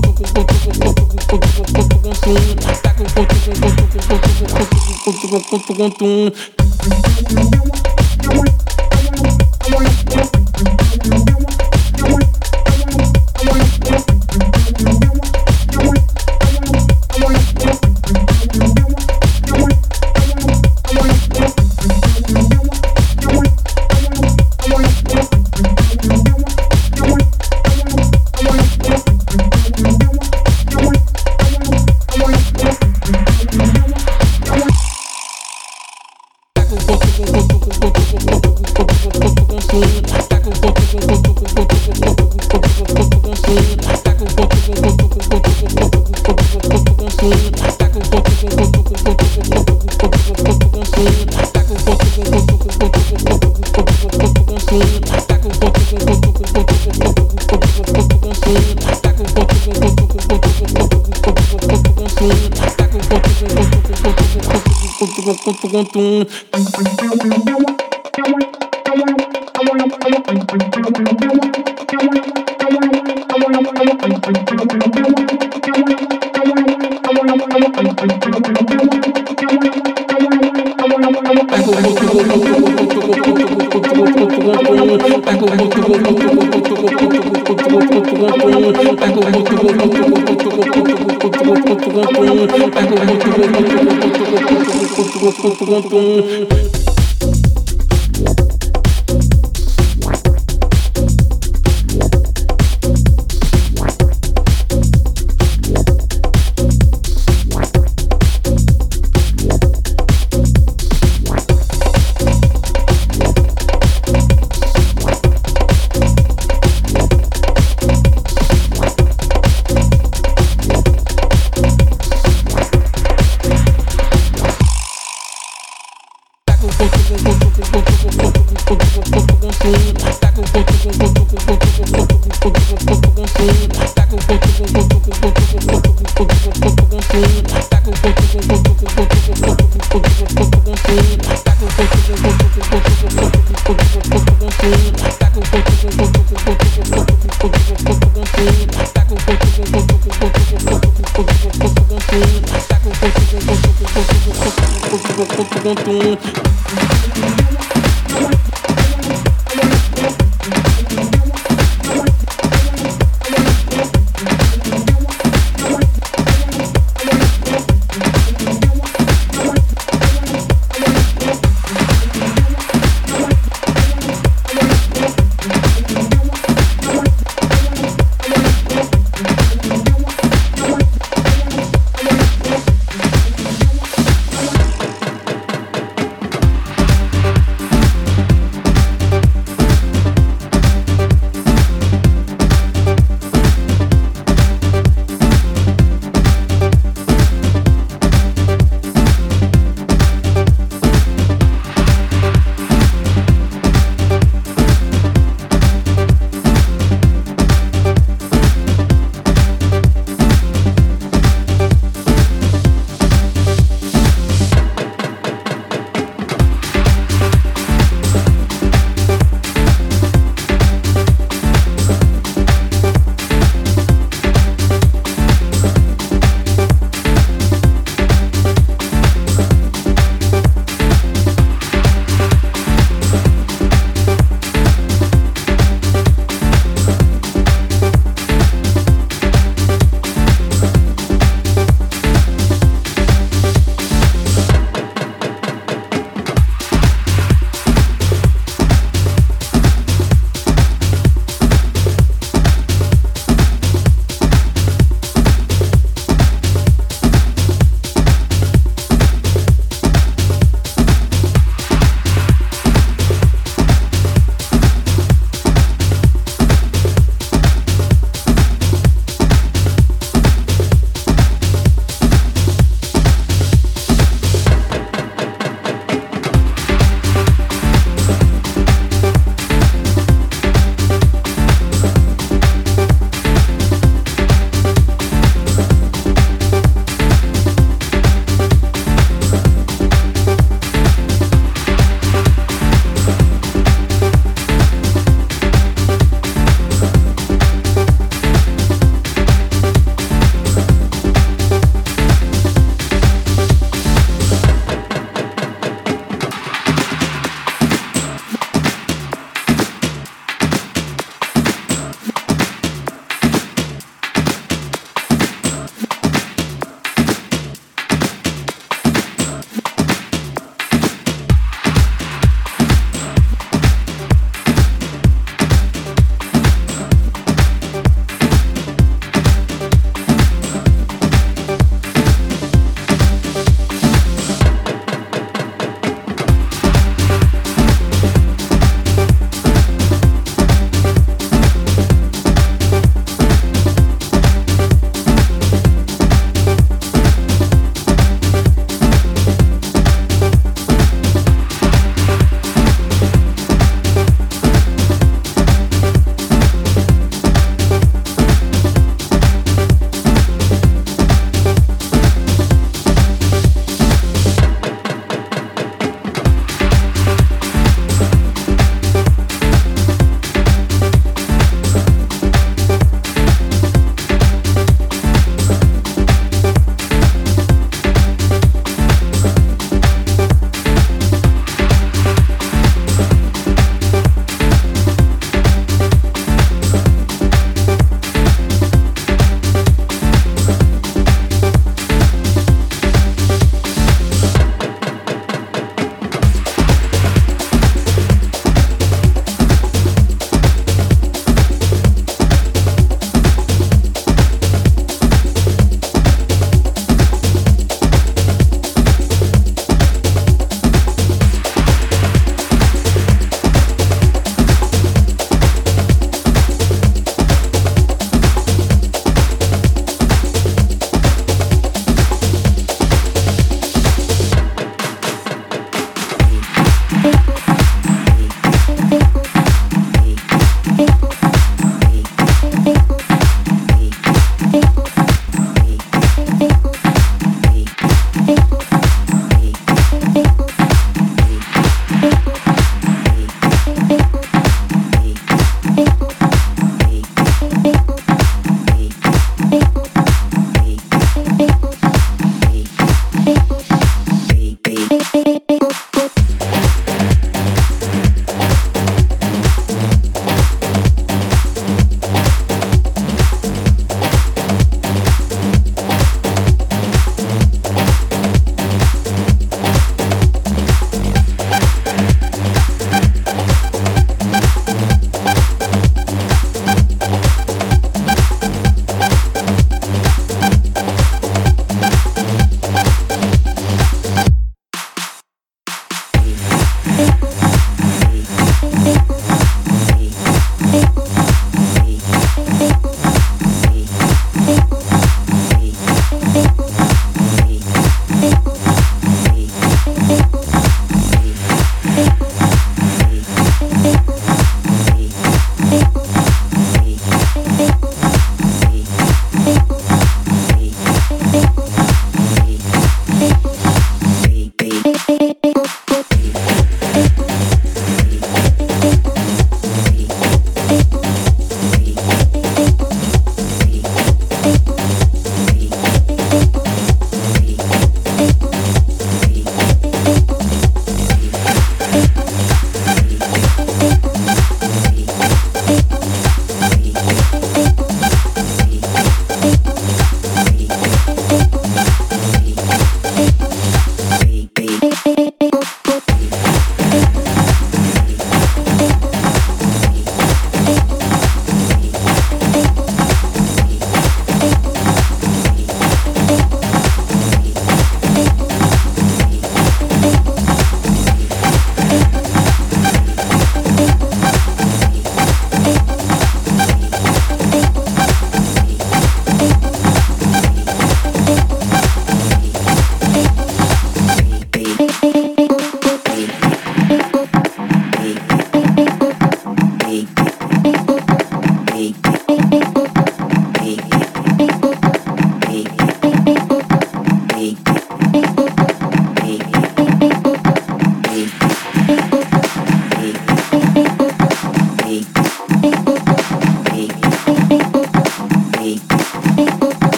Tum, tum, tum, tum, tum, tum tum Thank you.